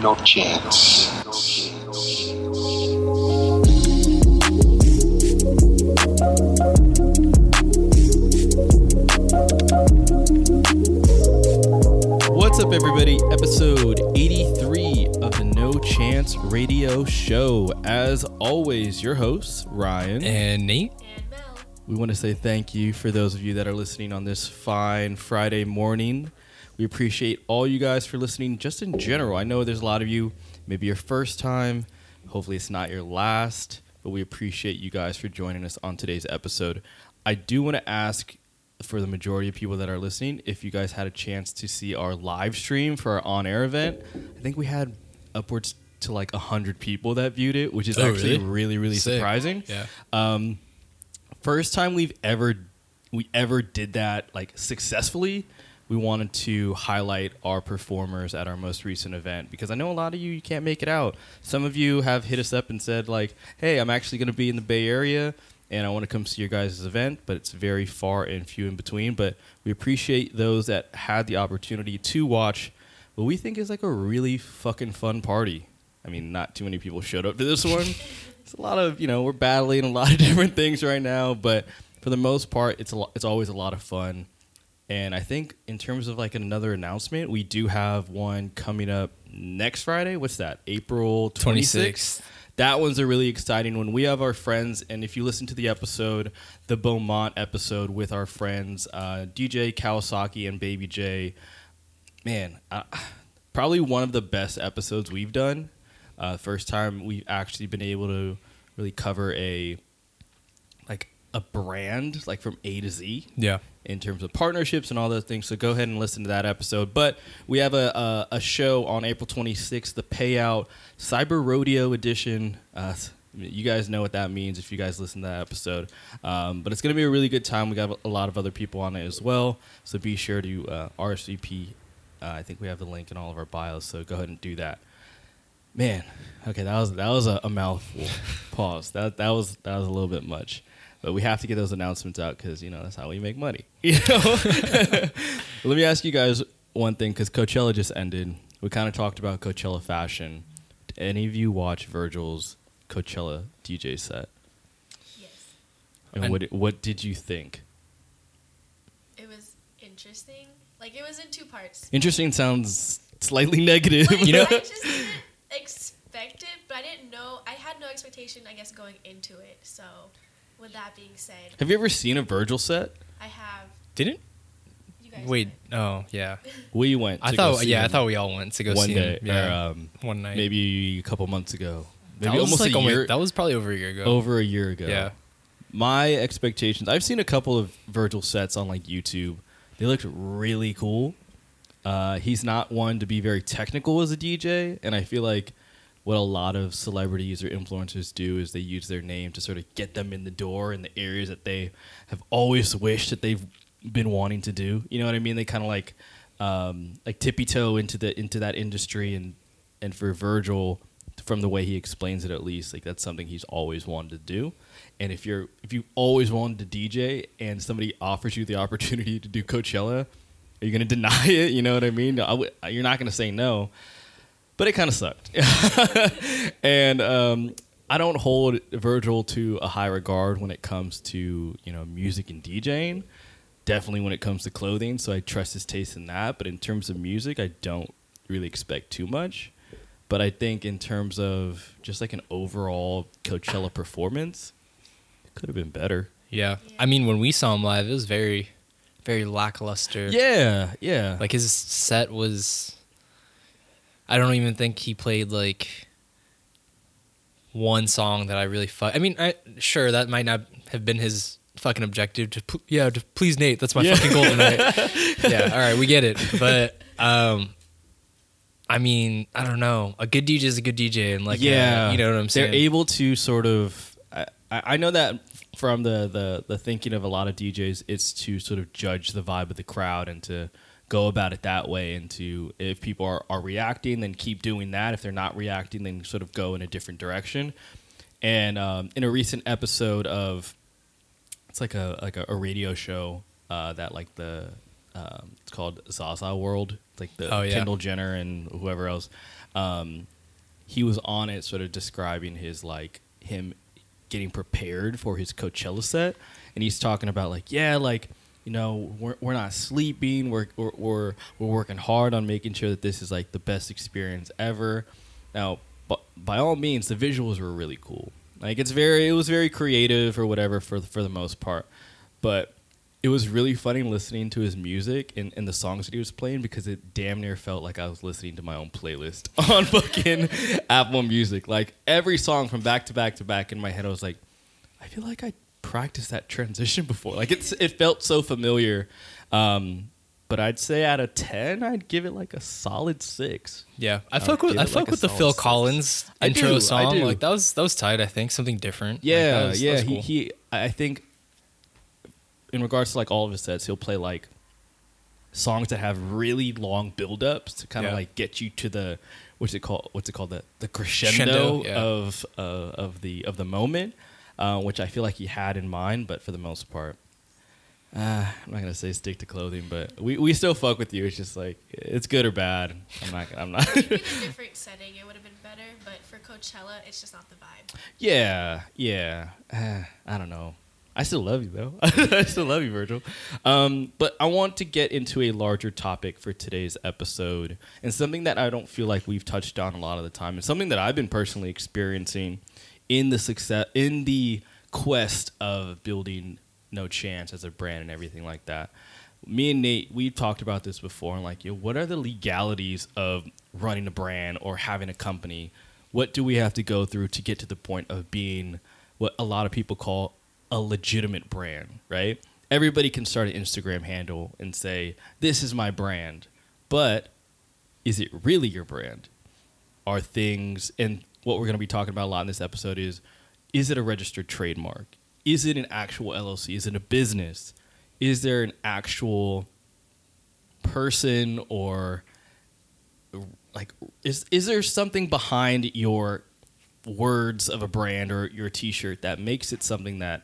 no chance. What's up, everybody? Episode 83 of the No Chance Radio Show. As always, your hosts, Ryan. And Nate? and Mel. We want to say thank you for those of you that are listening on this fine Friday morning. We appreciate all you guys for listening just in general. I know there's a lot of you, maybe your first time. Hopefully, it's not your last, but we appreciate you guys for joining us on today's episode. I do want to ask for the majority of people that are listening if you guys had a chance to see our live stream for our on air event. I think we had upwards to like 100 people that viewed it, which is Oh, actually really? really, really Sick. surprising. Yeah. Um, first time we've ever we ever did that like successfully. We wanted to highlight our performers at our most recent event because I know a lot of you you can't make it out. Some of you have hit us up and said like, "Hey, I'm actually going to be in the Bay Area and I want to come see your guys' event, but it's very far and few in between." But we appreciate those that had the opportunity to watch what we think is like a really fucking fun party. I mean, not too many people showed up to this one. it's a lot of you know we're battling a lot of different things right now, but for the most part, it's a lo- it's always a lot of fun. And I think in terms of like another announcement, we do have one coming up next Friday. What's that? April 26th. 26th. That one's a really exciting one. We have our friends, and if you listen to the episode, the Beaumont episode with our friends, uh, DJ Kawasaki and Baby J, man, uh, probably one of the best episodes we've done. Uh, first time we've actually been able to really cover a a brand like from A to Z Yeah. in terms of partnerships and all those things. So go ahead and listen to that episode. But we have a, a, a show on April 26th, the Payout Cyber Rodeo Edition. Uh, you guys know what that means if you guys listen to that episode. Um, but it's going to be a really good time. We got a lot of other people on it as well. So be sure to uh, RSVP. Uh, I think we have the link in all of our bios. So go ahead and do that. Man, okay, that was that was a, a mouthful. Pause. That that was that was a little bit much, but we have to get those announcements out because you know that's how we make money. You know. Let me ask you guys one thing because Coachella just ended. We kind of talked about Coachella fashion. Did any of you watch Virgil's Coachella DJ set? Yes. And And- what what did you think? It was interesting. Like it was in two parts. Interesting sounds slightly negative. Like, You know- I just didn't expect it, but I didn't know. I had no expectation, I guess, going into it. So, with that being said, have you ever seen a Virgil set? I have. Didn't? Wait. know. Oh, yeah. We went. I to go thought, see yeah, I thought we all went to go one see day him. Yeah. or um, One night. maybe a couple months ago. Maybe that was almost like a almost- year. that was probably over a year ago. over a year ago. Yeah. My expectations. I've seen a couple of Virgil sets on like YouTube. They looked really cool. Uh, he's not one to be very technical as a DJ, and I feel like what a lot of celebrities or influencers do is they use their name to sort of get them in the door in the areas that they have always wished that they've been wanting to do. You know what I mean? They kind of like um, like tippy toe into the into that industry, and and for Virgil, from the way he explains it, at least like that's something he's always wanted to do. And if you're if you always wanted to DJ and somebody offers you the opportunity to do Coachella, are you going to deny it? You know what I mean? I w- you're not going to say no. But it kind of sucked. and um, I don't hold Virgil to a high regard when it comes to you know music and DJing. Definitely when it comes to clothing, so I trust his taste in that. But in terms of music, I don't really expect too much. But I think in terms of just like an overall Coachella performance, it could have been better. yeah. Yeah. I mean, when we saw him live, it was very, very lackluster. Yeah, yeah. Like his set was. I don't even think he played like one song that I really fuck. I mean, I, sure that might not have been his fucking objective. To pl- yeah, to please Nate. That's my Yeah. fucking goal tonight. yeah, all right, we get it. But um, I mean, I don't know. A good DJ is a good DJ, and like, yeah, uh, you know what I'm saying. They're able to sort of. I, I I know that from the, the the thinking of a lot of DJs, it's to sort of judge the vibe of the crowd and to go about it that way. And to if people are, are reacting, then keep doing that. If they're not reacting, then sort of go in a different direction. And um, in a recent episode of, it's like a like a, a radio show uh, that like the um, it's called Zaza World. It's like the Oh, yeah. Kendall Jenner and whoever else. um, he was on it, sort of describing his like him getting prepared for his Coachella set, and he's talking about like, yeah, like you know, we're we're not sleeping, we're we're we're, we're working hard on making sure that this is like the best experience ever. Now, but by all means, the visuals were really cool. Like it's very, it was very creative or whatever for the, for the most part, but it was really funny listening to his music and, and the songs that he was playing because it damn near felt like I was listening to my own playlist on fucking Apple Music. Like every song from back to back to back in my head, I was like, I feel like I practiced that transition before. Like it's it felt so familiar. Um, but I'd say out of ten, I'd give it like a solid six. Yeah, I fuck with I fuck like with the Phil six. Collins intro do, song. Like that was that was tight. I think something different. Yeah, that was- yeah. was he, he, I think, in regards to like all of his sets, he'll play like songs that have really long build-ups to kind of Yeah. like get you to the what's it called? What's it called? The the crescendo, Crescendo, yeah. of uh, of the of the moment, uh, which I feel like he had in mind, but for the most part. Uh, I'm not gonna say stick to clothing, but we, we still fuck with you. It's just like it's good or bad. I'm not. I'm not. In a different setting, it would have been better. But for Coachella, it's just not the vibe. Yeah, yeah. Uh, I don't know. I still love you though. I still love you, Virgil. Um, but I want to get into a larger topic for today's episode, and something that I don't feel like we've touched on a lot of the time, and something that I've been personally experiencing in the success in the quest of building No Chance as a brand and everything like that. Me and Nate, we've talked about this before, and like, yo, what are the legalities of running a brand or having a company? What do we have to go through to get to the point of being what a lot of people call a legitimate brand, right? Everybody can start an Instagram handle and say, This is my brand. But is it really your brand? Are things, and what we're going to be talking about a lot in this episode is, is it a registered trademark? Is it an actual LLC? Is it a business? Is there an actual person or like is is there something behind your words of a brand or your t-shirt that makes it something that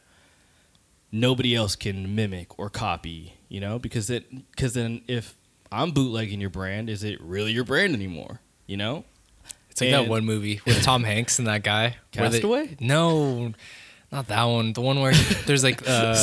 nobody else can mimic or copy you know because it because then if i'm bootlegging your brand is it really your brand anymore you know It's like that one movie with Tom Hanks and that guy. they- Castaway? no, not that one. The one where there's like uh,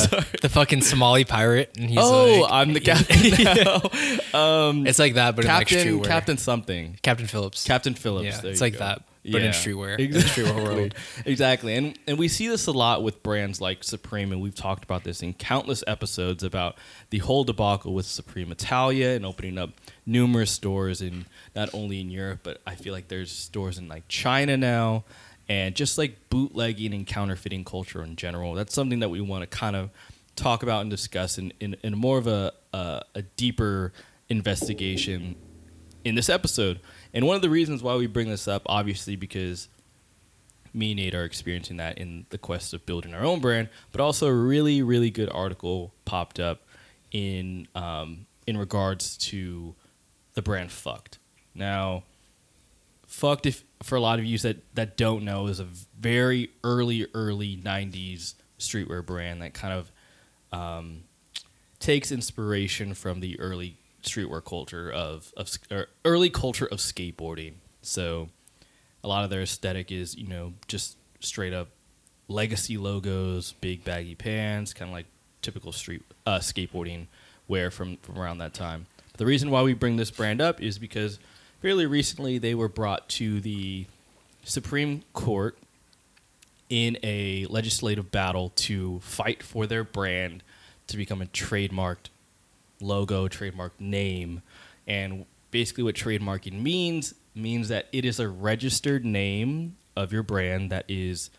the fucking Somali pirate, and he's oh like, i'm the captain um It's like that, but in like captain captain something Captain Phillips. captain phillips Yeah, there it's like go. that, but in streetwear. In the exactly. streetwear world. exactly and and we see this a lot with brands like supreme and we've talked about this in countless episodes about the whole debacle with supreme italia and opening up numerous stores in not only in europe but i feel like there's stores in like china now and just like bootlegging and counterfeiting culture in general that's something that we want to kind of talk about and discuss in, in, in more of a, a, a deeper investigation in this episode. And one of the reasons why we bring this up, obviously, because me and Nate are experiencing that in the quest of building our own brand, but also a really, really good article popped up in um, in regards to the brand FUCT. Now, FUCT, if for a lot of you that that don't know, is a very early, early '90s streetwear brand that kind of um, takes inspiration from the early streetwear culture of, of early culture of skateboarding. So a lot of their aesthetic is you know just straight up legacy logos, big baggy pants, kind of like typical street uh, skateboarding wear from from around that time. The reason why we bring this brand up is because fairly recently they were brought to the Supreme Court in a legislative battle to fight for their brand to become a trademarked logo, trademark name. And basically, what trademarking means means that it is a registered name of your brand that is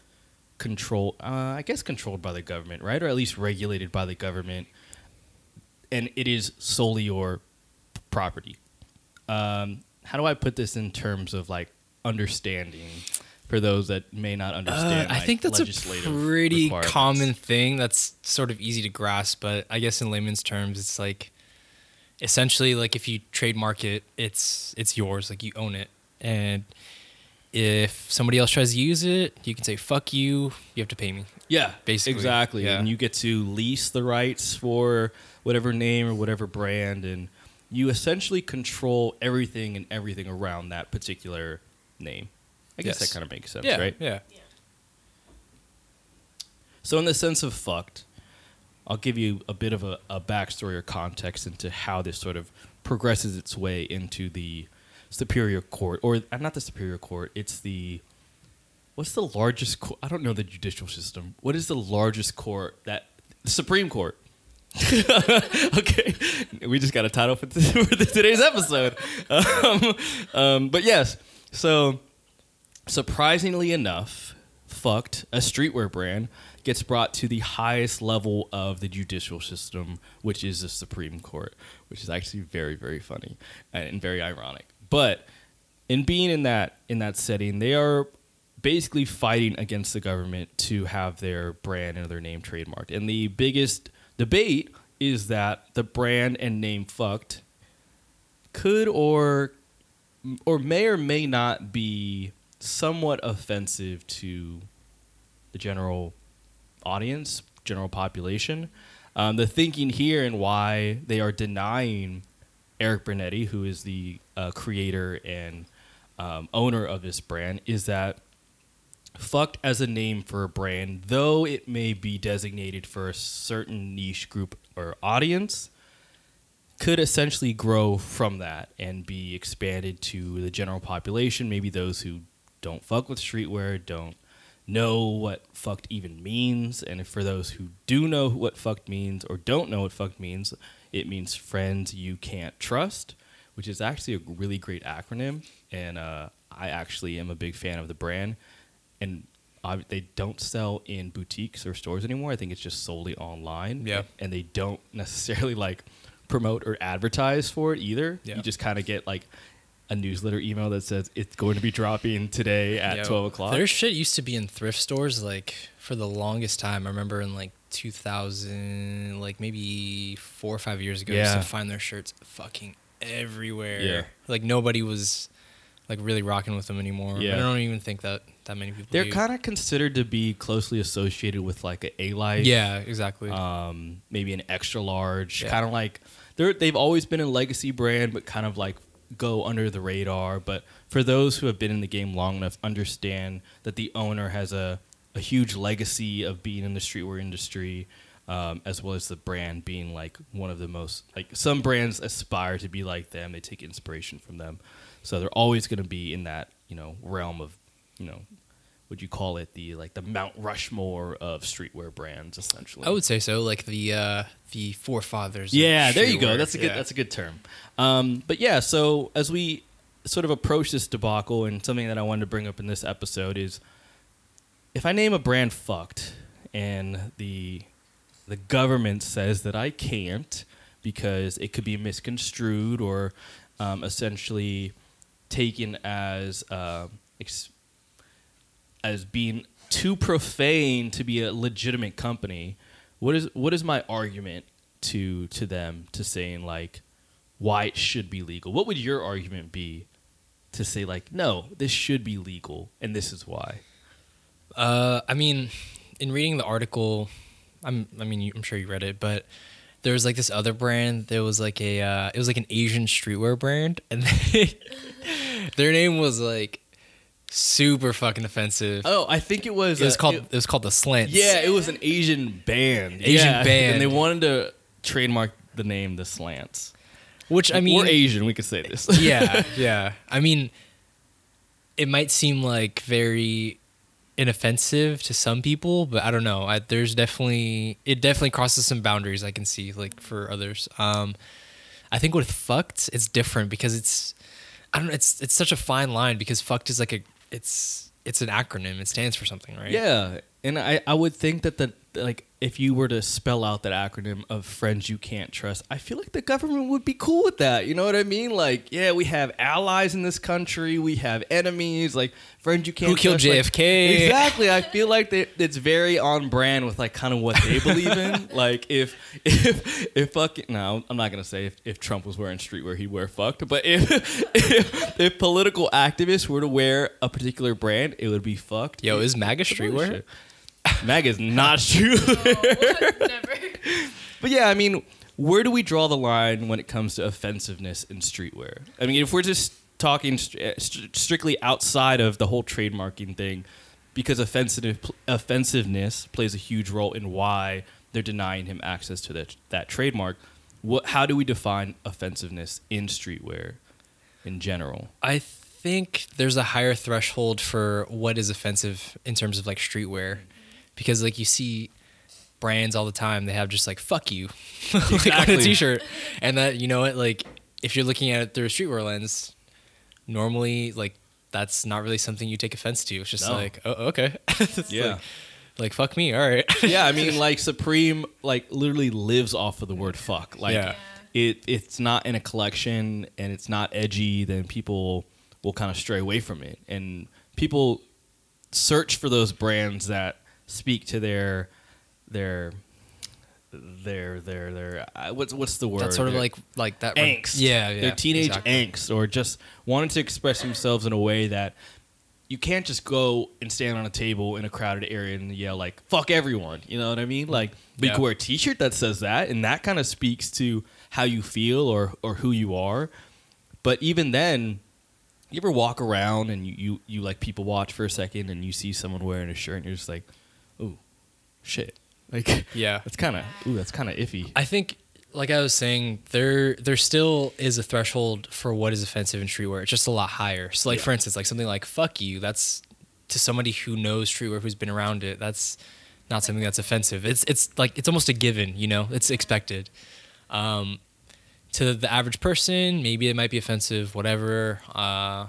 controlled, uh, I guess, controlled by the government, right? Or at least regulated by the government. And it is solely your property. Um, how do I put this in terms of like understanding for those that may not Uh, understand? I think that's a pretty common thing. That's sort of easy to grasp, but I guess in layman's terms, it's like essentially like if you trademark it, it's it's yours, like you own it, and if somebody else tries to use it, you can say "fuck you." You have to pay me. Yeah, Basically, exactly. yeah. And you get to lease the rights for whatever name or whatever brand, and you essentially control everything and everything around that particular name. I guess Yes. that kind of makes sense, yeah, right? yeah. Yeah. So, in the sense of FUCT, I'll give you a bit of a, a backstory or context into how this sort of progresses its way into the superior court, or uh, not the superior court. It's the what's the largest? Co- I don't know the judicial system. What is the largest court? That the Supreme Court. okay, we just got a title for, this, for today's episode. Um, um, but yes, so surprisingly enough, FUCT a streetwear brand gets brought to the highest level of the judicial system, which is the Supreme Court, which is actually very very funny and very ironic. But in being in that in that setting, they are basically fighting against the government to have their brand and their name trademarked. And the biggest debate is that the brand and name FUCT could or or may or may not be somewhat offensive to the general audience, general population. Um, the thinking here and why they are denying Erik Brunetti, who is the uh, creator and um, owner of this brand, is that FUCT as a name for a brand, though it may be designated for a certain niche group or audience, could essentially grow from that and be expanded to the general population, maybe those who don't fuck with streetwear, don't know what fucked even means, and for those who do know what fucked means or don't know what fucked means, it means friends you can't trust, which is actually a really great acronym, and uh, I actually am a big fan of the brand, and uh, they don't sell in boutiques or stores anymore. I think it's just solely online. Yeah. and they don't necessarily like promote or advertise for it either. Yeah. You just kind of get like a newsletter email that says it's going to be dropping today at Yeah, 12 o'clock. Their shit used to be in thrift stores like for the longest time. I remember in like 2000, like maybe four or five years ago, you used to find their shirts fucking everywhere. Yeah. Like nobody was like really rocking with them anymore. Yeah. I don't even think that that many people. They're kind of considered to be closely associated with like a A life. Yeah, exactly. Um, maybe an extra large, Yeah. kind of like they're they've always been a legacy brand, but kind of like go under the radar. But for those who have been in the game long enough, understand that the owner has a a huge legacy of being in the streetwear industry. Um, as well as the brand being like one of the most like some brands aspire to be like them they take inspiration from them so they're always going to be in that you know realm of you know would you call it the like the Mount Rushmore of streetwear brands essentially I would say so. Like the uh the forefathers. of yeah, there you go. That's a good. Yeah. That's a good term. Um, but yeah, so as we sort of approach this debacle, and something that I wanted to bring up in this episode is, if I name a brand fucked, and the the government says that I can't because it could be misconstrued or um, essentially taken as uh, ex- as being too profane to be a legitimate company. What is what is my argument to to them to saying like why it should be legal? What would your argument be to say like no, this should be legal and this is why? Uh, I mean, in reading the article, I'm. I mean, you, I'm sure you read it, but there was like this other brand. There was like a. Uh, it was like an Asian streetwear brand, and they, their name was like super fucking offensive. Oh, I think it was it was uh, called. it- It, was called the Slants. yeah, it was an Asian band. Asian Yeah, band. and they wanted to trademark the name the Slants. which I mean, we're Asian. We could say this. yeah, yeah. I mean, it might seem like very inoffensive to some people, but I don't know. I, there's definitely it definitely crosses some boundaries I can see like for others. Um, I think with FUCT, it's different because it's I don't know. It's it's such a fine line because FUCT is like a it's it's an acronym. It stands for something, right? Yeah, and I, I would think that the like if you were to spell out that acronym of friends you can't trust, I feel like the government would be cool with that. You know what I mean? Like, yeah, we have allies in this country, we have enemies, like friends you can't. Who killed trust, like- JFK? exactly. I feel like they, it's very on brand with like kind of what they believe in. Like if if if fucking no, I'm not gonna say if, if Trump was wearing streetwear he'd wear FUCT, but if, if if political activists were to wear a particular brand, it would be FUCT. Yo, is MAGA It's a bunch streetwear? Shit. MAGA is not true. Oh, never. but yeah, I mean, where do we draw the line when it comes to offensiveness in streetwear? I mean, if we're just talking st- uh, st- strictly outside of the whole trademarking thing, because offensive offensiveness plays a huge role in why they're denying him access to that that trademark. What? How do we define offensiveness in streetwear in general? I think there's a higher threshold for what is offensive in terms of like streetwear, because like you see brands all the time, they have just like "fuck you" like on a. T-shirt, and that you know what, like if you're looking at it through a streetwear lens, normally like that's not really something you take offense to. It's just No. like, oh, okay, Yeah. like, like fuck me, all right. yeah, I mean, like Supreme, like literally lives off of the word "fuck." Like Yeah. it, it's not in a collection and it's not edgy. Then people will kind of stray away from it, and people search for those brands that speak to their their their their their uh, what's what's the word? That's sort of Their like like that angst. Yeah, yeah. Their teenage exactly. angst, or just wanting to express themselves in a way that you can't just go and stand on a table in a crowded area and yell like "fuck everyone." You know what I mean? Like we Yeah. could wear a T-shirt that says that, and that kind of speaks to how you feel or or who you are. But even then, you ever walk around and you, you you like people watch for a second and you see someone wearing a shirt and you're just like, "Ooh, shit!" Like Yeah. that's kind of ooh, that's kind of iffy. I think, like I was saying, there there still is a threshold for what is offensive in streetwear. It's just a lot higher. So, like Yeah. for instance, like something like "fuck you," that's to somebody who knows streetwear, who's been around it. That's not something that's offensive. It's it's like it's almost a given. You know, it's expected. Um, to the average person, maybe it might be offensive, whatever. Uh,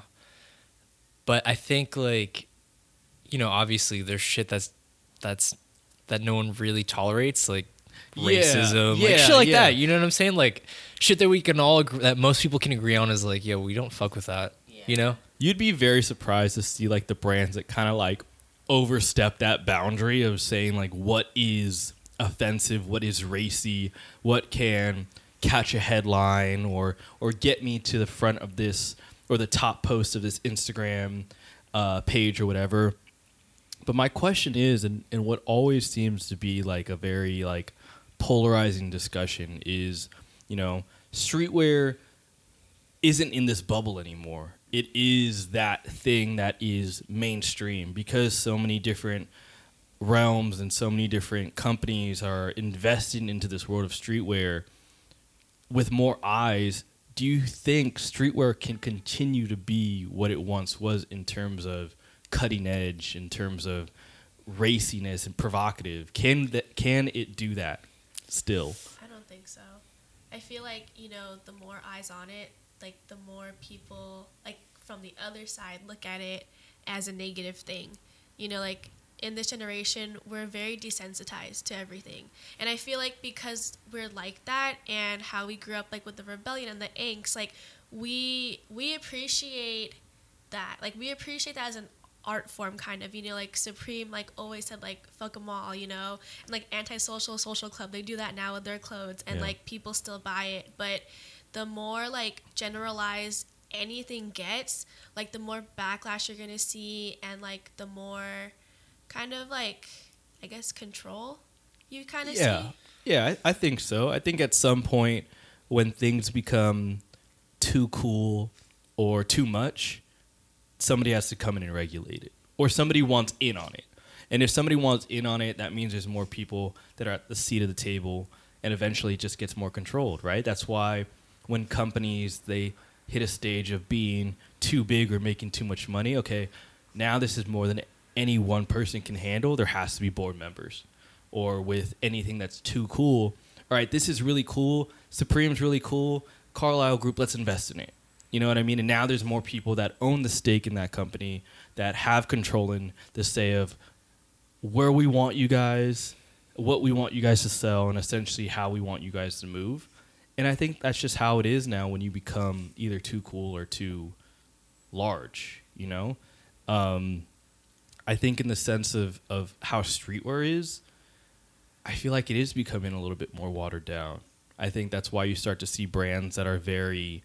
but I think like, you know, obviously there's shit that's that's that no one really tolerates, like Yeah, racism, like yeah, shit like yeah. that. You know what I'm saying? Like shit that we can all agree, that most people can agree on is like, yo, we don't fuck with that. Yeah. You know? You'd be very surprised to see like the brands that kind of like overstep that boundary of saying like what is offensive, what is racy, what can catch a headline or or get me to the front of this or the top post of this Instagram uh, page or whatever. But my question is, and, and what always seems to be like a very like polarizing discussion is, you know, streetwear isn't in this bubble anymore. It is that thing that is mainstream because so many different realms and so many different companies are investing into this world of streetwear with more eyes. Do you think streetwear can continue to be what it once was in terms of cutting edge, in terms of raciness and provocative? Can that can it do that still? I don't think so. I feel like, you know, the more eyes on it, like the more people like from the other side look at it as a negative thing. You know, like in this generation, we're very desensitized to everything. And I feel like because we're like that and how we grew up like with the rebellion and the angst, like we we appreciate that. Like we appreciate that as an art form kind of you know like supreme like always said like fuck them all you know? And like antisocial social social club they do that now with their clothes and Yeah. like people still buy it. But the more like generalized anything gets like the more backlash you're gonna see and like the more kind of like i guess control you kind of yeah. see. Yeah I, I think so. I think at some point when things become too cool or too much somebody has to come in and regulate it or somebody wants in on it and if somebody wants in on it that means there's more people that are at the seat of the table and eventually it just gets more controlled right that's why when companies they hit a stage of being too big or making too much money okay now this is more than any one person can handle there has to be board members or with anything that's too cool. All right, this is really cool. Supreme's really cool. Carlyle Group, let's invest in it. You know what I mean? And now there's more people that own the stake in that company that have control in the say of where we want you guys, what we want you guys to sell, and essentially how we want you guys to move. And I think that's just how it is now when you become either too cool or too large, you know? Um, I think in the sense of, of how streetwear is, I feel like it is becoming a little bit more watered down. I think that's why you start to see brands that are very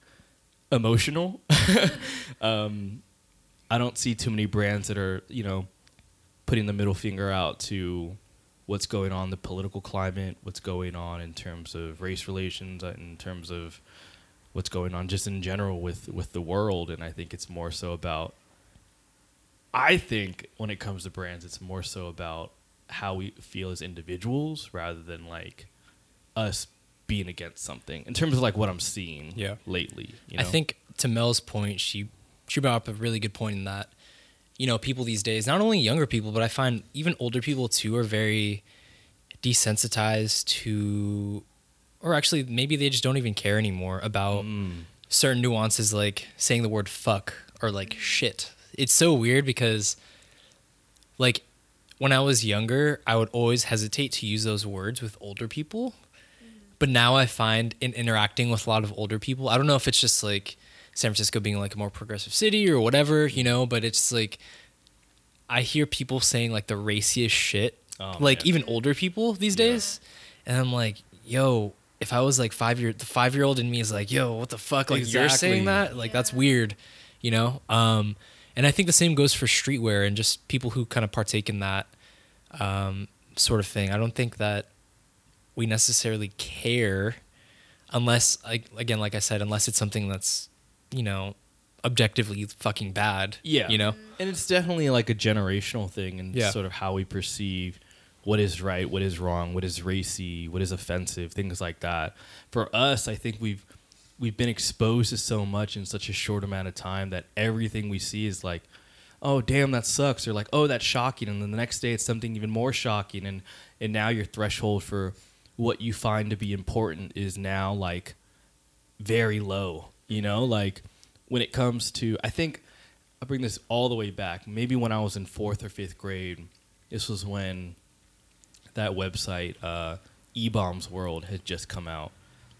emotional. um, I don't see too many brands that are, you know, putting the middle finger out to what's going on the political climate, what's going on in terms of race relations, uh, in terms of what's going on just in general with with the world and I think it's more so about I think when it comes to brands it's more so about how we feel as individuals rather than like us being against something in terms of like what I'm seeing Yeah. lately. You I think to Mel's point, she she brought up a really good point in that, you know, people these days, not only younger people, but I find even older people too are very desensitized to, or actually maybe they just don't even care anymore about Mm. certain nuances like saying the word fuck or like shit. It's so weird because, like, when I was younger, I would always hesitate to use those words with older people. But now I find in interacting with a lot of older people, I don't know if it's just like San Francisco being like a more progressive city or whatever, you know, but it's like I hear people saying like the raciest shit, Oh, like man. even older people these Yeah. days. And I'm like, yo, if I was like five year, the five year old in me is like, yo, what the fuck? Like you're saying that? Like that's weird, you know? Um, and I think the same goes for streetwear and just people who kind of partake in that um, sort of thing. I don't think that we necessarily care unless, like, again, like I said, unless it's something that's, you know, objectively fucking bad. Yeah. You know? And it's definitely like a generational thing and Yeah. sort of how we perceive what is right, what is wrong, what is racy, what is offensive, things like that. For us, I think we've we've been exposed to so much in such a short amount of time that everything we see is like, oh damn, that sucks, or like, oh that's shocking, and then the next day it's something even more shocking, and and now your threshold for what you find to be important is now like very low. You know, like when it comes to, I think I bring this all the way back. Maybe when I was in fourth or fifth grade, this was when that website, uh, eBaum's World, had just come out.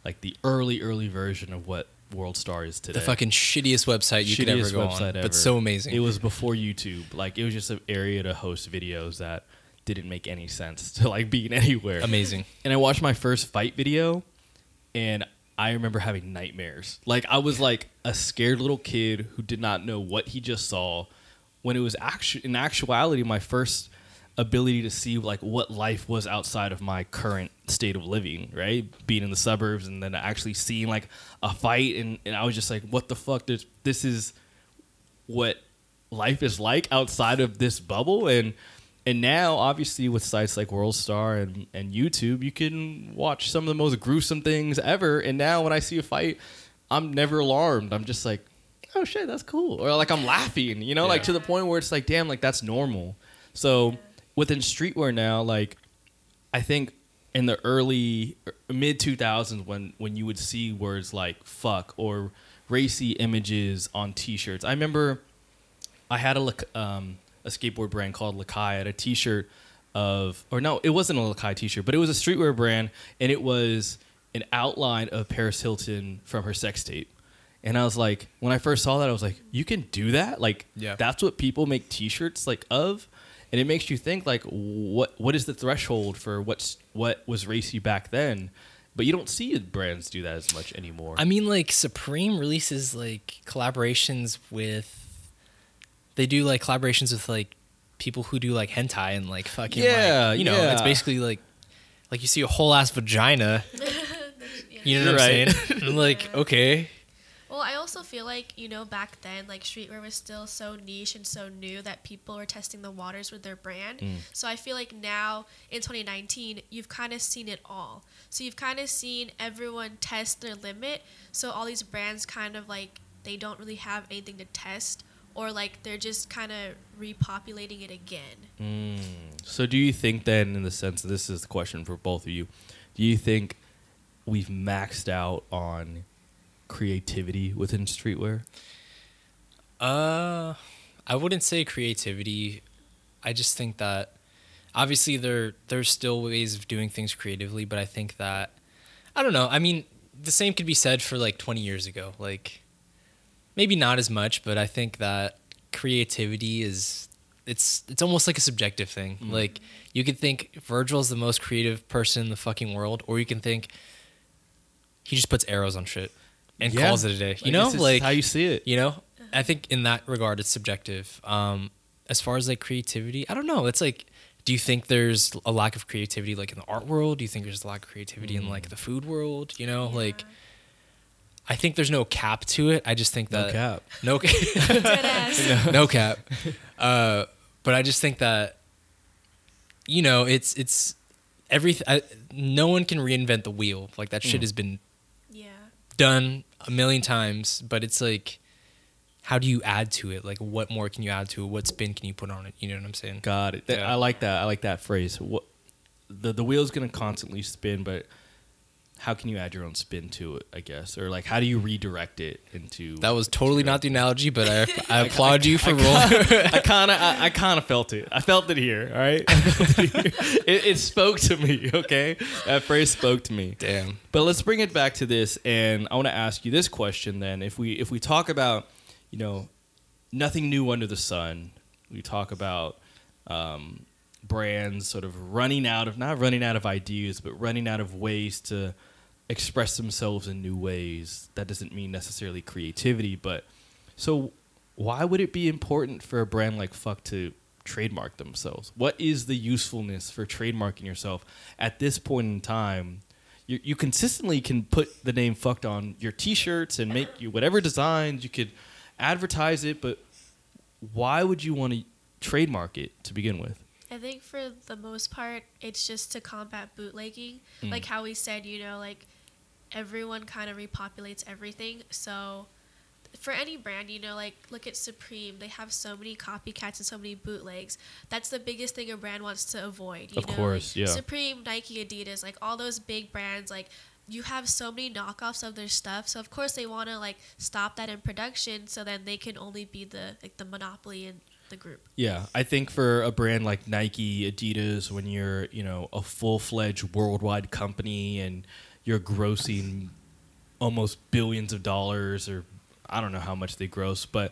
Like the early, early version of what World Star is today. The fucking shittiest website you could ever go website on, ever. but so amazing. It was before YouTube. Like it was just an area to host videos that didn't make any sense to like being anywhere amazing. and I watched my first fight video, and I remember having nightmares. Like I was like a scared little kid who did not know what he just saw, when it was actu- in actuality my first ability to see like what life was outside of my current state of living. Right, being in the suburbs and then actually seeing like a fight, and, and I was just like, what the fuck? This this is what life is like outside of this bubble and and now obviously with sites like world star and, and youtube you can watch some of the most gruesome things ever. And now when i see a fight i'm never alarmed. I'm just like oh shit that's cool. Or like i'm laughing you know like to the point where it's like damn like that's normal. So within streetwear now like i think in the early mid 2000s when when you would see words like fuck or racy images on t-shirts i remember I had a look um, a skateboard brand called Lakai. I had a T-shirt of, or no, it wasn't a Lakai T-shirt, but it was a streetwear brand, and it was an outline of Paris Hilton from her sex tape. And I was like, when I first saw that, I was like, you can do that? Like, Yeah. that's what people make T-shirts like of, and it makes you think like, what what is the threshold for what's what was racy back then? But you don't see brands do that as much anymore. I mean, like Supreme releases like collaborations with. They do like collaborations with like people who do like hentai and like fucking Yeah, like, you know it's basically like like you see a whole ass vagina. Yeah. You know what You're I'm right. saying? I'm like okay, Well, I also feel like, you know, back then, like streetwear was still so niche and so new that people were testing the waters with their brand. Mm. So I feel like now in 2019, you've kind of seen it all. So you've kind of seen everyone test their limit. So all these brands kind of like, they don't really have anything to test or like they're just kind of repopulating it again. Mm. So, do you think then, in the sense, this is the question for both of you, do you think we've maxed out on creativity within streetwear? Uh, I wouldn't say creativity. I just think that obviously there there's still ways of doing things creatively, but I think that I don't know. I mean, the same could be said for like 20 years ago. Like maybe not as much, but I think that creativity is it's it's almost like a subjective thing. Mm. Like you could think Virgil's the most creative person in the fucking world, or you can think he just puts arrows on shit and Yeah. calls it a day. I You know, like how you see it. you know i think in that regard it's subjective um as far as like creativity i don't know it's like do you think there's a lack of creativity like in the art world? Do you think there's a lack of creativity in like the food world? You know, like Yeah. I think there's no cap to it. I just think that No cap. no Dead no cap. Uh, but I just think that you know it's it's everything. No one can reinvent the wheel. Like that shit Mm. has been Yeah. done a million times. But it's like, how do you add to it? Like, what more can you add to it? What spin can you put on it? You know what I'm saying? Got it. Yeah. I like that. I like that phrase. What the the wheel's gonna constantly spin, but how can you add your own spin to it? I guess, or like how do you redirect it into? That was totally not the analogy, but I, I applaud you for rolling. I kind of, I, I kind of felt it. I felt it here. All right, it, here. It, it spoke to me. Okay, that phrase spoke to me. Damn. But let's bring it back to this, and I want to ask you this question. Then, if we if we talk about, you know, nothing new under the sun, we talk about um, brands sort of running out of not running out of ideas, but running out of ways to express themselves in new ways. That doesn't mean necessarily creativity, but so why would it be important for a brand like Fuck to trademark themselves? What is the usefulness for trademarking yourself at this point in time? You, you consistently can put the name FUCT on your T-shirts and make you whatever designs you could advertise it, but why would you want to trademark it to begin with? I think for the most part, it's just to combat bootlegging. Mm. Like how we said, you know, like everyone kind of repopulates everything. So for any brand, you know, like look at Supreme. They have so many copycats and so many bootlegs. That's the biggest thing a brand wants to avoid. You Of know? course, like yeah. Supreme, Nike, Adidas, like all those big brands, like you have so many knockoffs of their stuff. So of course they want to like stop that in production, so then they can only be the like the monopoly in the group. Yeah, I think for a brand like Nike, Adidas, when you're you know a full fledged worldwide company and you're grossing almost billions of dollars, or I don't know how much they gross, but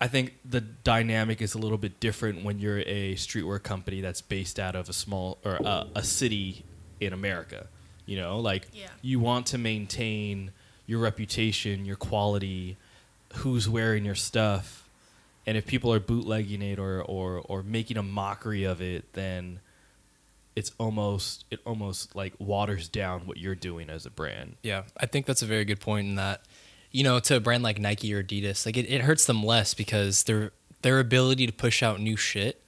I think the dynamic is a little bit different when you're a streetwear company that's based out of a small or a, a city in America. You know, like Yeah. you want to maintain your reputation, your quality, who's wearing your stuff, and if people are bootlegging it or or or making a mockery of it, then it's almost it almost like waters down what you're doing as a brand. Yeah, I think that's a very good point in that, you know, to a brand like Nike or Adidas, like it, it hurts them less because their their ability to push out new shit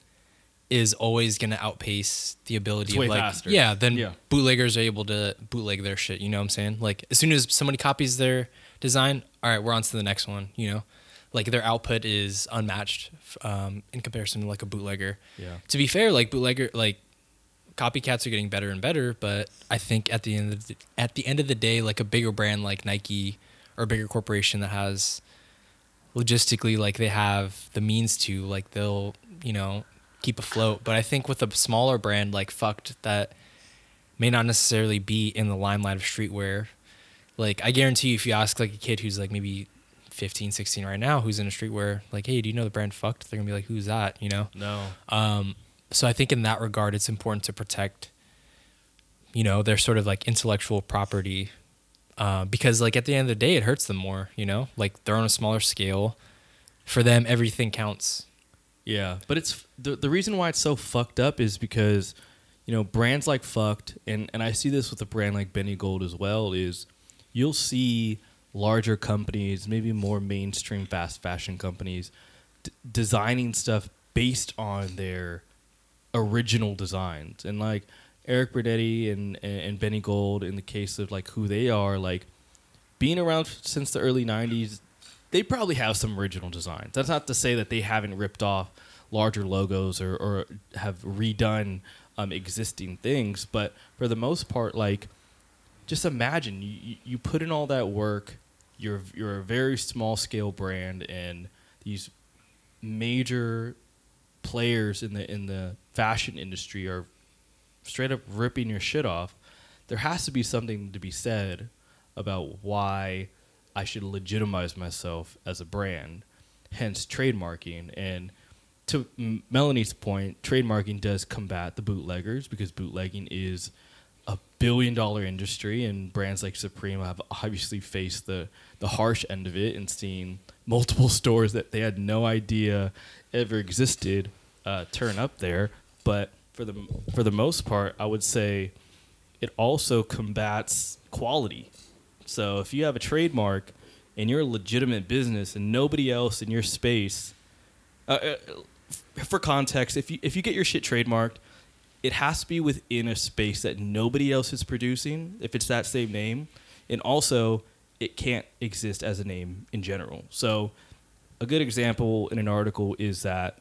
is always going to outpace the ability of like faster. yeah, then Yeah. bootleggers are able to bootleg their shit, you know what I'm saying? Like as soon as somebody copies their design, all right, we're on to the next one, you know? Like their output is unmatched um, in comparison to like a bootlegger. Yeah. To be fair, like bootlegger like copycats are getting better and better, but I think at the end of the, at the end of the day, like a bigger brand like Nike or a bigger corporation that has logistically like they have the means to like they'll you know keep afloat. But I think with a smaller brand like FUCT that may not necessarily be in the limelight of streetwear, like I guarantee you if you ask like a kid who's like maybe 15, 16 right now who's in a streetwear, like, hey, do you know the brand FUCT? They're gonna be like, who's that? You know. No. Um, so I think in that regard, it's important to protect, you know, their sort of like intellectual property, uh, because like at the end of the day, it hurts them more. You know, like they're on a smaller scale. For them, everything counts. Yeah, but it's the the reason why it's so fucked up is because you know brands like FUCT and and I see this with a brand like Benny Gold as well is you'll see larger companies, maybe more mainstream fast fashion companies d- designing stuff based on their original designs and like Erik Brunetti and, and and Benny Gold in the case of like who they are like being around since the early 90s they probably have some original designs. That's not to say that they haven't ripped off larger logos or, or have redone um, existing things, but for the most part, like, just imagine you- you put in all that work. You're you're a very small scale brand, and these major players in the in the fashion industry are straight up ripping your shit off. There has to be something to be said about why I should legitimize myself as a brand, hence trademarking. And to M- Melanie's point, trademarking does combat the bootleggers because bootlegging is a billion dollar industry, and brands like Supreme have obviously faced the, the harsh end of it and seen multiple stores that they had no idea ever existed uh, turn up there. But for the for the most part, I would say it also combats quality. So if you have a trademark and you're a legitimate business and nobody else in your space, uh, uh, for context, if you if you get your shit trademarked, it has to be within a space that nobody else is producing. If it's that same name, and also it can't exist as a name in general. So a good example in an article is that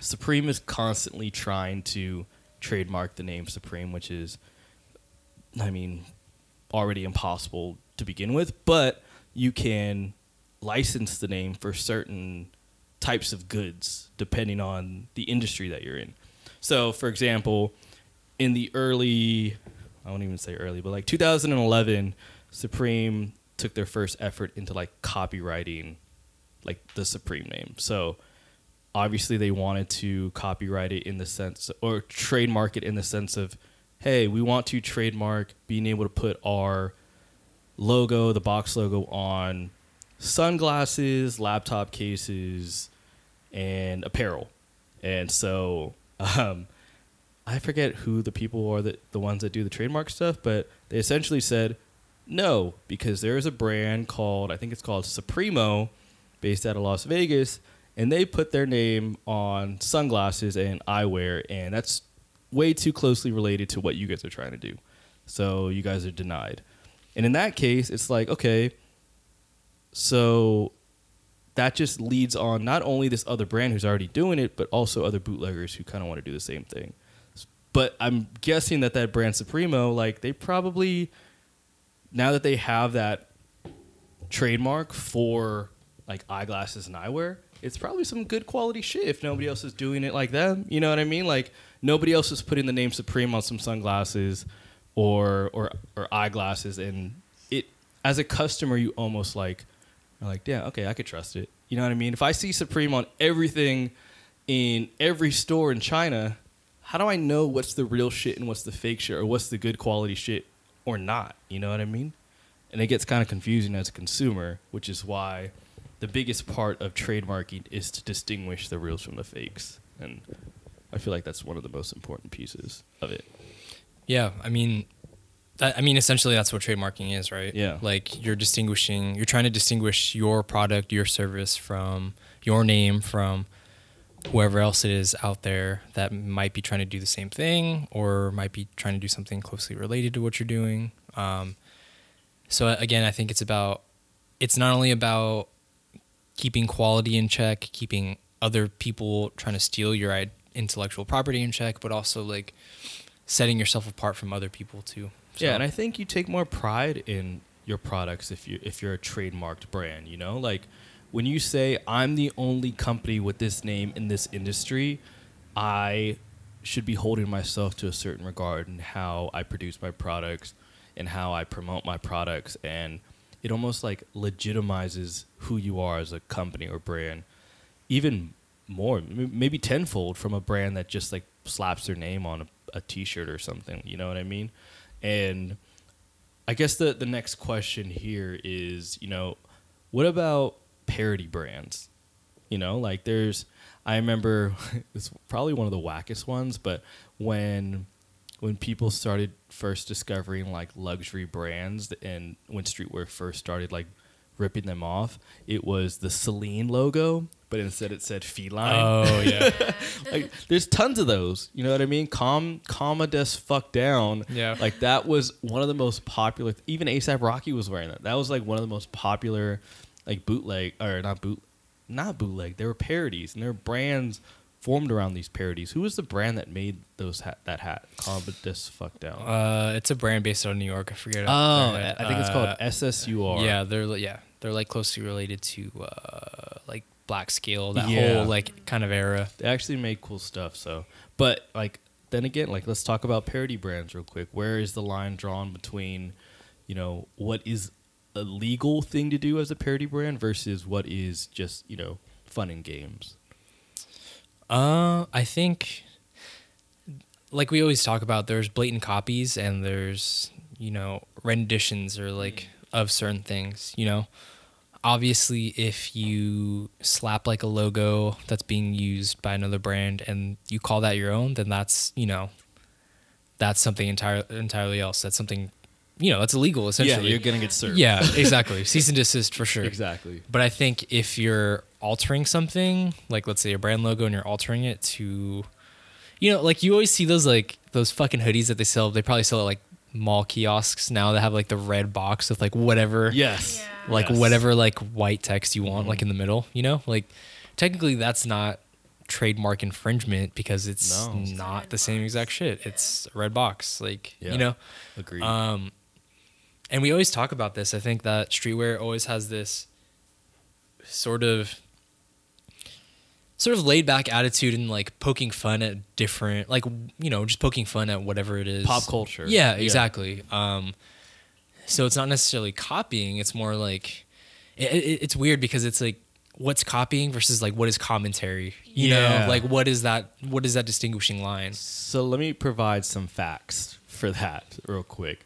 Supreme is constantly trying to trademark the name Supreme, which is, I mean, already impossible to begin with, but you can license the name for certain types of goods depending on the industry that you're in. So, for example, in the early, I won't even say early, but like 2011, Supreme took their first effort into like copywriting like the Supreme name. So, obviously they wanted to copyright it in the sense or trademark it in the sense of hey we want to trademark being able to put our logo the box logo on sunglasses laptop cases and apparel and so um, i forget who the people are that the ones that do the trademark stuff but they essentially said no because there is a brand called i think it's called supremo based out of las vegas and they put their name on sunglasses and eyewear, and that's way too closely related to what you guys are trying to do. So you guys are denied. And in that case, it's like, okay, so that just leads on not only this other brand who's already doing it, but also other bootleggers who kind of want to do the same thing. But I'm guessing that that brand Supremo, like they probably now that they have that trademark for like eyeglasses and eyewear, it's probably some good quality shit if nobody else is doing it like them. You know what I mean? Like nobody else is putting the name Supreme on some sunglasses or or or eyeglasses and it as a customer you almost like are like, yeah, okay, I could trust it. You know what I mean? If I see Supreme on everything in every store in China, how do I know what's the real shit and what's the fake shit or what's the good quality shit or not? You know what I mean? And it gets kind of confusing as a consumer, which is why the biggest part of trademarking is to distinguish the reals from the fakes, and I feel like that's one of the most important pieces of it. Yeah, I mean, that, I mean, essentially, that's what trademarking is, right? Yeah. Like you're distinguishing, you're trying to distinguish your product, your service from your name from whoever else it is out there that might be trying to do the same thing or might be trying to do something closely related to what you're doing. Um, so again, I think it's about, it's not only about keeping quality in check, keeping other people trying to steal your intellectual property in check, but also like setting yourself apart from other people too. So. Yeah, and I think you take more pride in your products if you if you're a trademarked brand, you know? Like when you say I'm the only company with this name in this industry, I should be holding myself to a certain regard in how I produce my products and how I promote my products. And it almost like legitimizes who you are as a company or brand even more maybe tenfold from a brand that just like slaps their name on a, a t-shirt or something you know what i mean? And i guess the the next question here is you know what about parody brands you know like there's i remember it's probably one of the wackest ones but when when people started first discovering like luxury brands and when streetwear first started like ripping them off, it was the Celine logo, but instead it said feline. Oh yeah. like there's tons of those. You know what I mean? Calm comma des fuck down. Yeah. Like that was one of the most popular even ASAP Rocky was wearing that. That was like one of the most popular like bootleg or not boot not bootleg. They were parodies and their brands formed around these parodies. Who was the brand that made those hat, that hat? Calm but this fuck down. Uh, it's a brand based out of New York. I forget. Oh, I think it's called Uh, SSUR. Yeah, they're yeah they're like closely related to uh, like Black Scale that Yeah. whole like kind of era. They actually made cool stuff. So, but like then again, like let's talk about parody brands real quick. Where is the line drawn between, you know, what is a legal thing to do as a parody brand versus what is just you know fun and games? Uh, I think, like we always talk about, there's blatant copies and there's you know renditions or like of certain things. You know, obviously if you slap like a logo that's being used by another brand and you call that your own, then that's you know that's something entirely entirely else. That's something you know that's illegal essentially. Yeah, essentially. you're gonna get served. Yeah, exactly. Cease and desist for sure. exactly. But I think if you're altering something, like let's say a brand logo and you're altering it to you know, like you always see those like those fucking hoodies that they sell, they probably sell at like mall kiosks now that have like the red box with like whatever Yes. Yeah. like Yes. whatever like white text you want Mhm. like in the middle, you know? Like technically that's not trademark infringement because it's No. Not red the same box. exact shit. Yeah. It's a red box. Like, Yeah. you know? Agreed. Um, and we always talk about this. I think that streetwear always has this sort of sort of laid back attitude and like poking fun at different like you know just poking fun at whatever it is Pop culture. yeah Yeah. exactly um so it's not necessarily copying it's more like it, it, it's weird because it's like what's copying versus like what is commentary you Yeah. know like what is that what is that distinguishing line So let me provide some facts for that real quick.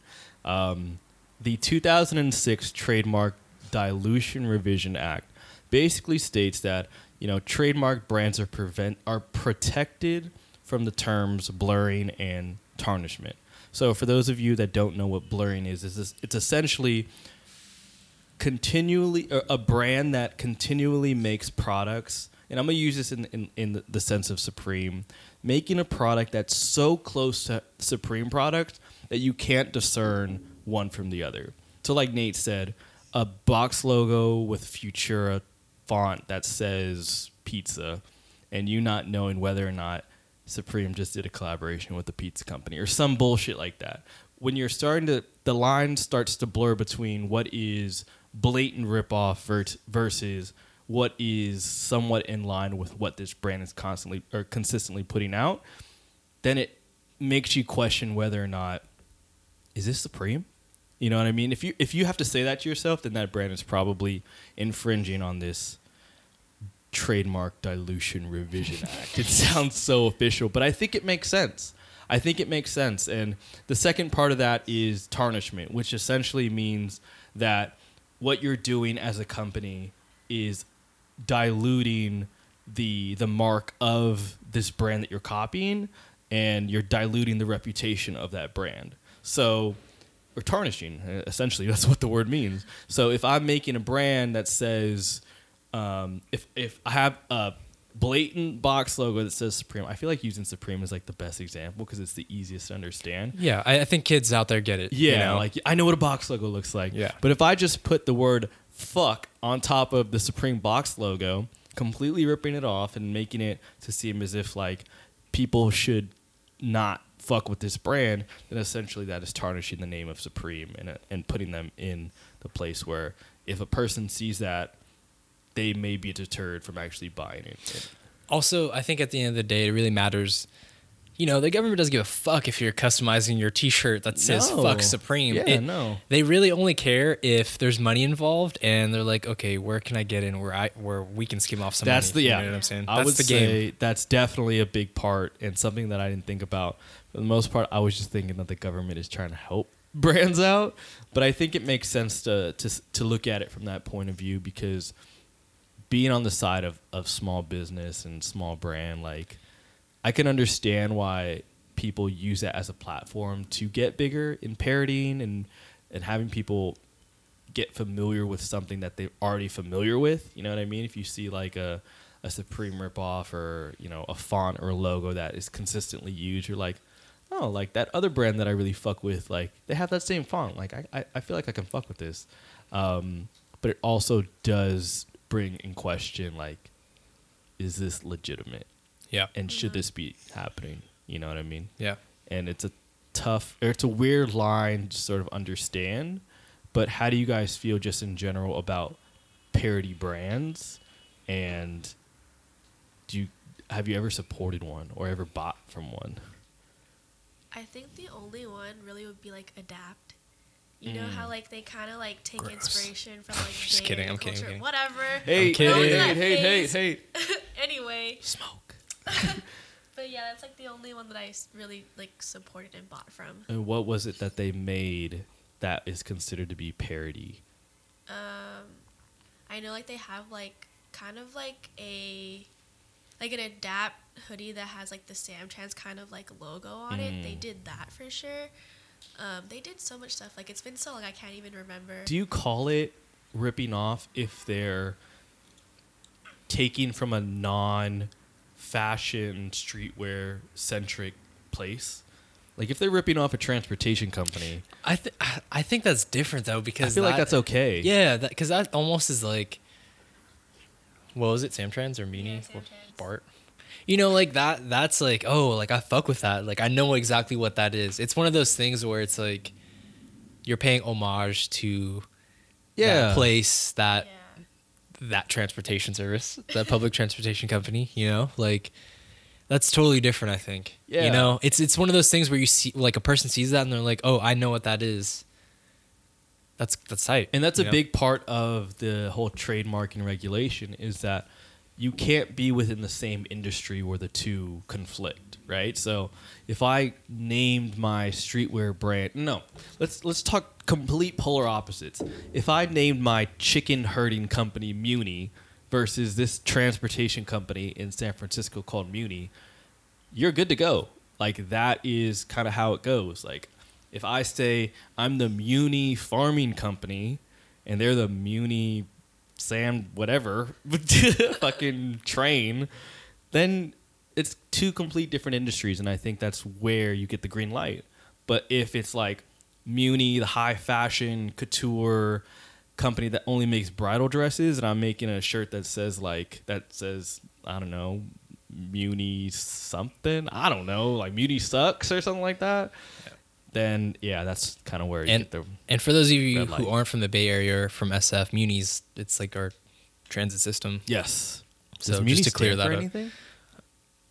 Um, the 2006 Trademark Dilution Revision Act basically states that you know trademark brands are prevent are protected from the terms blurring and tarnishment. So for those of you that don't know what blurring is, is it's essentially continually a brand that continually makes products and i'm going to use this in, in, in the sense of supreme making a product that's so close to supreme product that you can't discern one from the other so like nate said a box logo with futura font that says pizza and you not knowing whether or not Supreme just did a collaboration with the pizza company or some bullshit like that. When you're starting to, the line starts to blur between what is blatant ripoff vers- versus what is somewhat in line with what this brand is constantly or consistently putting out, then it makes you question whether or not is this Supreme? You know what I mean? If you if you have to say that to yourself, then that brand is probably infringing on this trademark dilution revision act. It sounds so official, but I think it makes sense. I think it makes sense. And the second part of that is tarnishment, which essentially means that what you're doing as a company is diluting the the mark of this brand that you're copying and you're diluting the reputation of that brand. So or tarnishing uh, essentially that's what the word means so if i'm making a brand that says um, if if i have a blatant box logo that says supreme i feel like using supreme is like the best example because it's the easiest to understand yeah i, I think kids out there get it yeah you know? like i know what a box logo looks like Yeah. but if i just put the word fuck on top of the supreme box logo completely ripping it off and making it to seem as if like people should not fuck with this brand, then essentially that is tarnishing the name of Supreme and uh, and putting them in the place where if a person sees that, they may be deterred from actually buying it. Also, I think at the end of the day, it really matters. You know, the government doesn't give a fuck if you're customizing your T-shirt that says No. "fuck Supreme." Yeah, It- no. They really only care if there's money involved, and they're like, "Okay, where can I get in where I where we can skim off some?" That's money? the yeah. You know what I'm saying? I That's would the game. say that's definitely a big part and something that I didn't think about. For the most part, I was just thinking that the government is trying to help brands out, but I think it makes sense to to to look at it from that point of view because being on the side of of small business and small brand, like I can understand why people use that as a platform to get bigger in parodying and and having people get familiar with something that they're already familiar with. You know what I mean? If you see like a a Supreme ripoff or you know a font or a logo that is consistently used, you're like, oh, like that other brand that I really fuck with, like they have that same font. Like I I, I feel like I can fuck with this. Um, but it also does bring in question like, is this legitimate? Yeah, And should this be happening? You know what I mean? yeah. and it's a tough or it's a weird line to sort of understand but how do you guys feel just in general about parody brands and do you have you ever supported one or ever bought from one I think the only one really would be like adapt. You know how like they kind of like take Gross. inspiration from like Just kidding, I'm kidding, culture, I'm kidding. whatever. hey kidding. Don't do hey that hey hey hey Anyway, smoke but yeah, that's like the only one that I really like supported and bought from. and what was it that they made that is considered to be parody Um, I know like they have like kind of like a like an adapt hoodie that has like the Samtrans kind of like logo on it. They Mm. did that for sure. Um, they did so much stuff. Like it's been so long, I can't even remember. Do you call it ripping off if they're taking from a non fashion streetwear centric place? Like if they're ripping off a transportation company, I th- I think that's different though because I because feel like that's okay. Yeah, because that, almost is like, what was it, Samtrans or Muni? Yeah, Or Bart. You know, like that. That's like, oh, like I fuck with that. Like I know exactly what that is. It's one of those things where it's like, you're paying homage to Yeah. that place, that yeah. that transportation service, that public transportation company. You know, like that's totally different. I think. Yeah. You know, it's it's one of those things where you see like a person sees that and they're like, oh, I know what that is. That's that's tight. And that's you a know? big part of the whole trademark and regulation is that you can't be within the same industry where the two conflict, right? So if I named my streetwear brand, no, let's let's talk complete polar opposites. If I named my chicken herding company Muni versus this transportation company in San Francisco called Muni, you're good to go. Like that is kind of how it goes. Like if I say I'm the Muni Farming Company and they're the Muni Sam whatever fucking train, then it's two complete different industries and I think that's where you get the green light. But if it's like Muni, the high fashion couture company that only makes bridal dresses and I'm making a shirt that says like that says I don't know Muni something I don't know like Muni sucks or something like that then yeah that's kind of where you And- get the And for those of you who aren't from the Bay Area or from SF, Munis, it's like our transit system. yes So Does just to clear that up. anything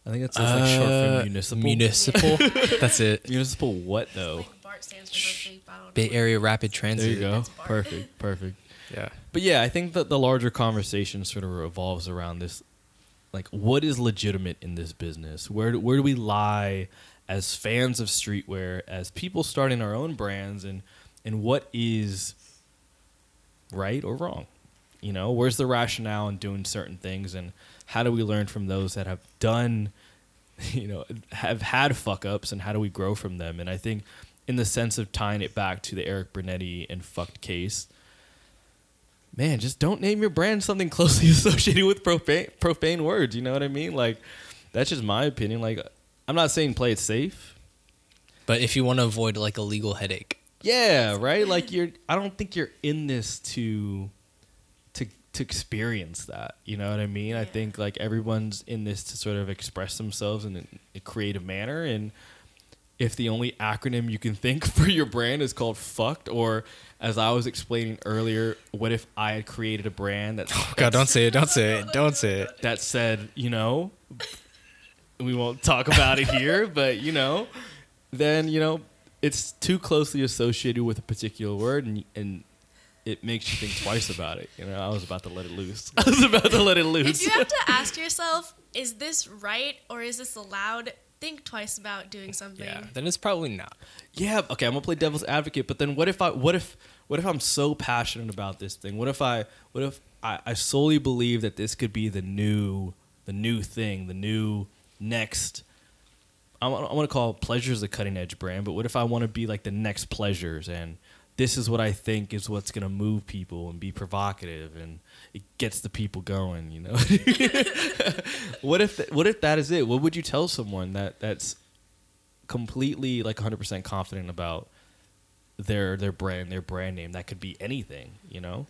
I think it says like short Uh, for municipal Municipal. That's it. municipal what It's though like BART stands for something. but I don't know Bay Area Rapid Transit. there Transit. you go perfect perfect Yeah. But yeah, I think that the larger conversation sort of revolves around this like what is legitimate in this business? Where do, where do we lie as fans of streetwear, as people starting our own brands and and what is right or wrong? You know, where's the rationale in doing certain things and how do we learn from those that have done you know, have had fuck ups and how do we grow from them? And I think in the sense of tying it back to the Erik Brunetti and FUCT case, man, just don't name your brand something closely associated with profane, profane words. You know what I mean? Like, that's just my opinion. Like, I'm not saying play it safe. But if you want to avoid like a legal headache, Yeah, right. Like, you're. I don't think you're in this to, to to experience that. You know what I mean? I think like everyone's in this to sort of express themselves in a, a creative manner and. If the only acronym you can think for your brand is called "fucked," or as I was explaining earlier, what if I had created a brand that oh God, don't say it, don't say it, don't say it. that said, you know, we won't talk about it here, but you know, then you know, it's too closely associated with a particular word, and and it makes you think twice about it. You know, I was about to let it loose. I was about to let it If loose. you have to ask yourself, is this right or is this allowed? Think twice about doing something. Yeah, then it's probably not. yeah, okay, I'm gonna play devil's advocate, but then what if I what if what if I'm so passionate about this thing? What if I what if I, I solely believe that this could be the new the new thing, the new next I want, to call Pleasures a cutting edge brand, but what if I want to be like the next Pleasures and this is what I think is what's going to move people and be provocative and it gets the people going, you know? what if th- what if that is it? What would you tell someone that that's completely like 100% confident about their their brand, their brand name? That could be anything, you know?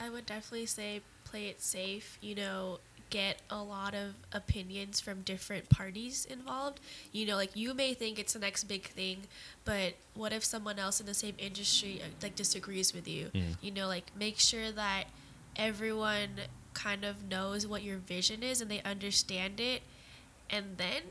I would definitely say play it safe. You know, get a lot of opinions from different parties involved. You know, like you may think it's the next big thing, but what if someone else in the same industry uh, like disagrees with you? Mm. You know, like make sure that everyone kind of knows what your vision is and they understand it, and then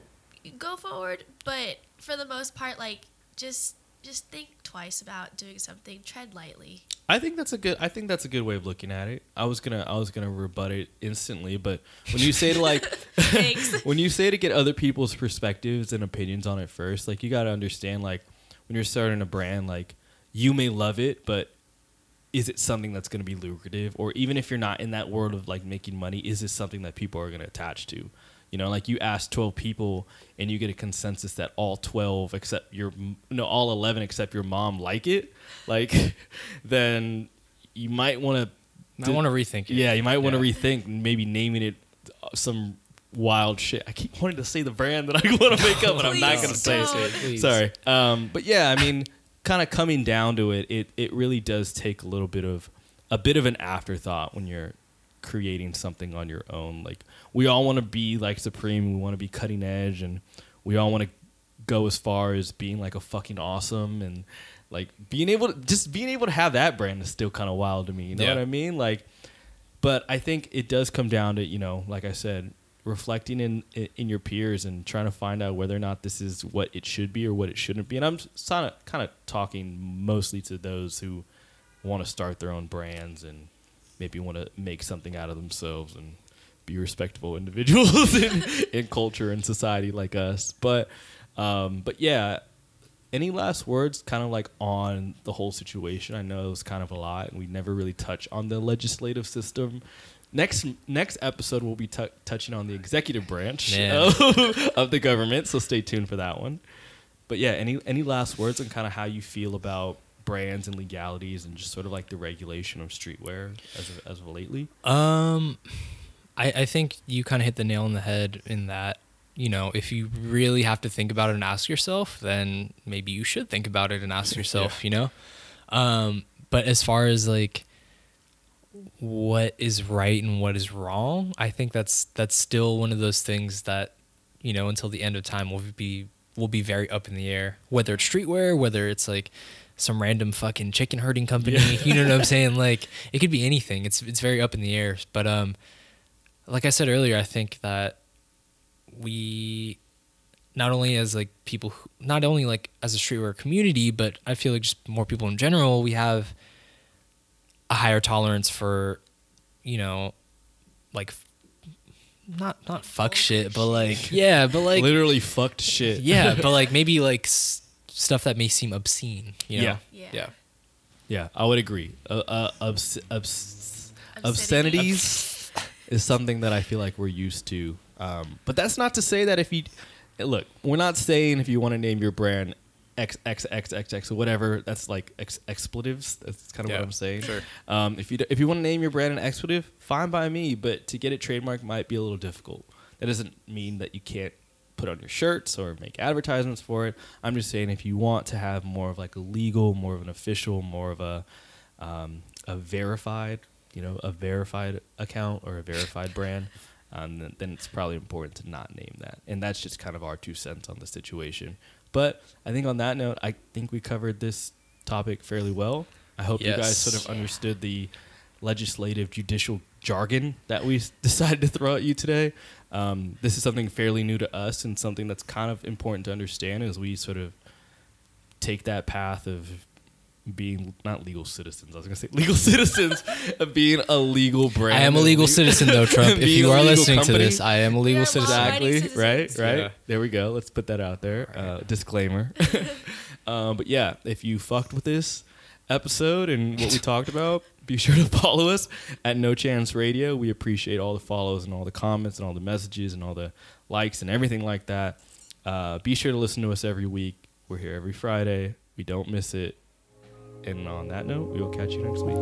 go forward. But for the most part, like just just think twice about doing something. Tread lightly. I think that's a good. I think that's a good way of looking at it. I was gonna. I was gonna rebut it instantly, but when you say to like, when you say to get other people's perspectives and opinions on it first, like you got to understand, like when you're starting a brand, like you may love it, but is it something that's going to be lucrative or even if you're not in that world of like making money is this something that people are going to attach to you know like you ask 12 people and you get a consensus that all 12 except your no all 11 except your mom like it like then you might want to I want to rethink it. yeah you might want to Yeah. rethink maybe naming it uh, some wild shit i keep wanting to say the brand that i want to make up but i'm not going to say it Sorry. Um, but yeah, I mean, kind of coming down to it, it it really does take a little bit of a bit of an afterthought when you're creating something on your own. Like we all want to be like Supreme, we want to be cutting edge, and we all want to go as far as being like a fucking awesome and like being able to just being able to have that brand is still kind of wild to me. You know Yeah. what I mean? Like, but I think it does come down to you know, like I said, reflecting in in your peers and trying to find out whether or not this is what it should be or what it shouldn't be. And I'm kind of kind of talking mostly to those who want to start their own brands and maybe want to make something out of themselves and be respectable individuals in, in culture and society like us. But um, but yeah, any last words kind of like on the whole situation? I know it was kind of a lot, and we never really touch on the legislative system. Next next episode, we'll be tou touching on the executive branch of, of the government, so stay tuned for that one. But yeah, any any last words on kind of how you feel about brands and legalities and just sort of like the regulation of streetwear as of, as of lately? Um, I, I think you kind of hit the nail on the head in that, you know, if you really have to think about it and ask yourself, then maybe you should think about it and ask yourself, you know? Um, but as far as like what is right and what is wrong, I think that's that's still one of those things that, you know, until the end of time will be will be very up in the air. Whether it's streetwear, whether it's like some random fucking chicken herding company, you know what I'm saying? Like it could be anything. It's it's very up in the air. But um like I said earlier, I think that we not only as like people who, not only like as a streetwear community, but I feel like just more people in general, we have a higher tolerance for, you know, like not not fuck shit, but like yeah, but like Literally fucked shit. yeah, but like maybe like stuff that may seem obscene, you know. Yeah. Yeah. Yeah. Yeah, I would agree. Uh, uh, obs- obs- obscenities is something that I feel like we're used to. Um, but that's not to say that if you look, we're not saying if you want to name your brand X X X X X or whatever. That's like ex- expletives. That's kind of Yeah, what I'm saying. sure. Um, if you d- if you want to name your brand an expletive, fine by me. But to get it trademarked might be a little difficult. That doesn't mean that you can't put on your shirts or make advertisements for it. I'm just saying if you want to have more of like a legal, more of an official, more of a um, a verified, you know, a verified account or a verified brand, um, then, then it's probably important to not name that. And that's just kind of our two cents on the situation. But I think on that note, I think we covered this topic fairly well. I hope you guys sort of understood the legislative judicial jargon that we decided to throw at you today. Um, this is something fairly new to us and something that's kind of important to understand as we sort of take that path of being not legal citizens. I was going to say legal citizens of being a legal brand. I am a legal Le- citizen though, Trump. if you are listening company. to this, I am a legal citizen. Exactly. Right. Right. Yeah. There we go. Let's put that out there. Uh, disclaimer. um, but yeah, if you fucked with this episode and what we talked about, be sure to follow us at No Chance Radio. We appreciate all the follows and all the comments and all the messages and all the likes and everything like that. Uh, be sure to listen to us every week. We're here every Friday. We don't miss it. And on that note, we will catch you next week.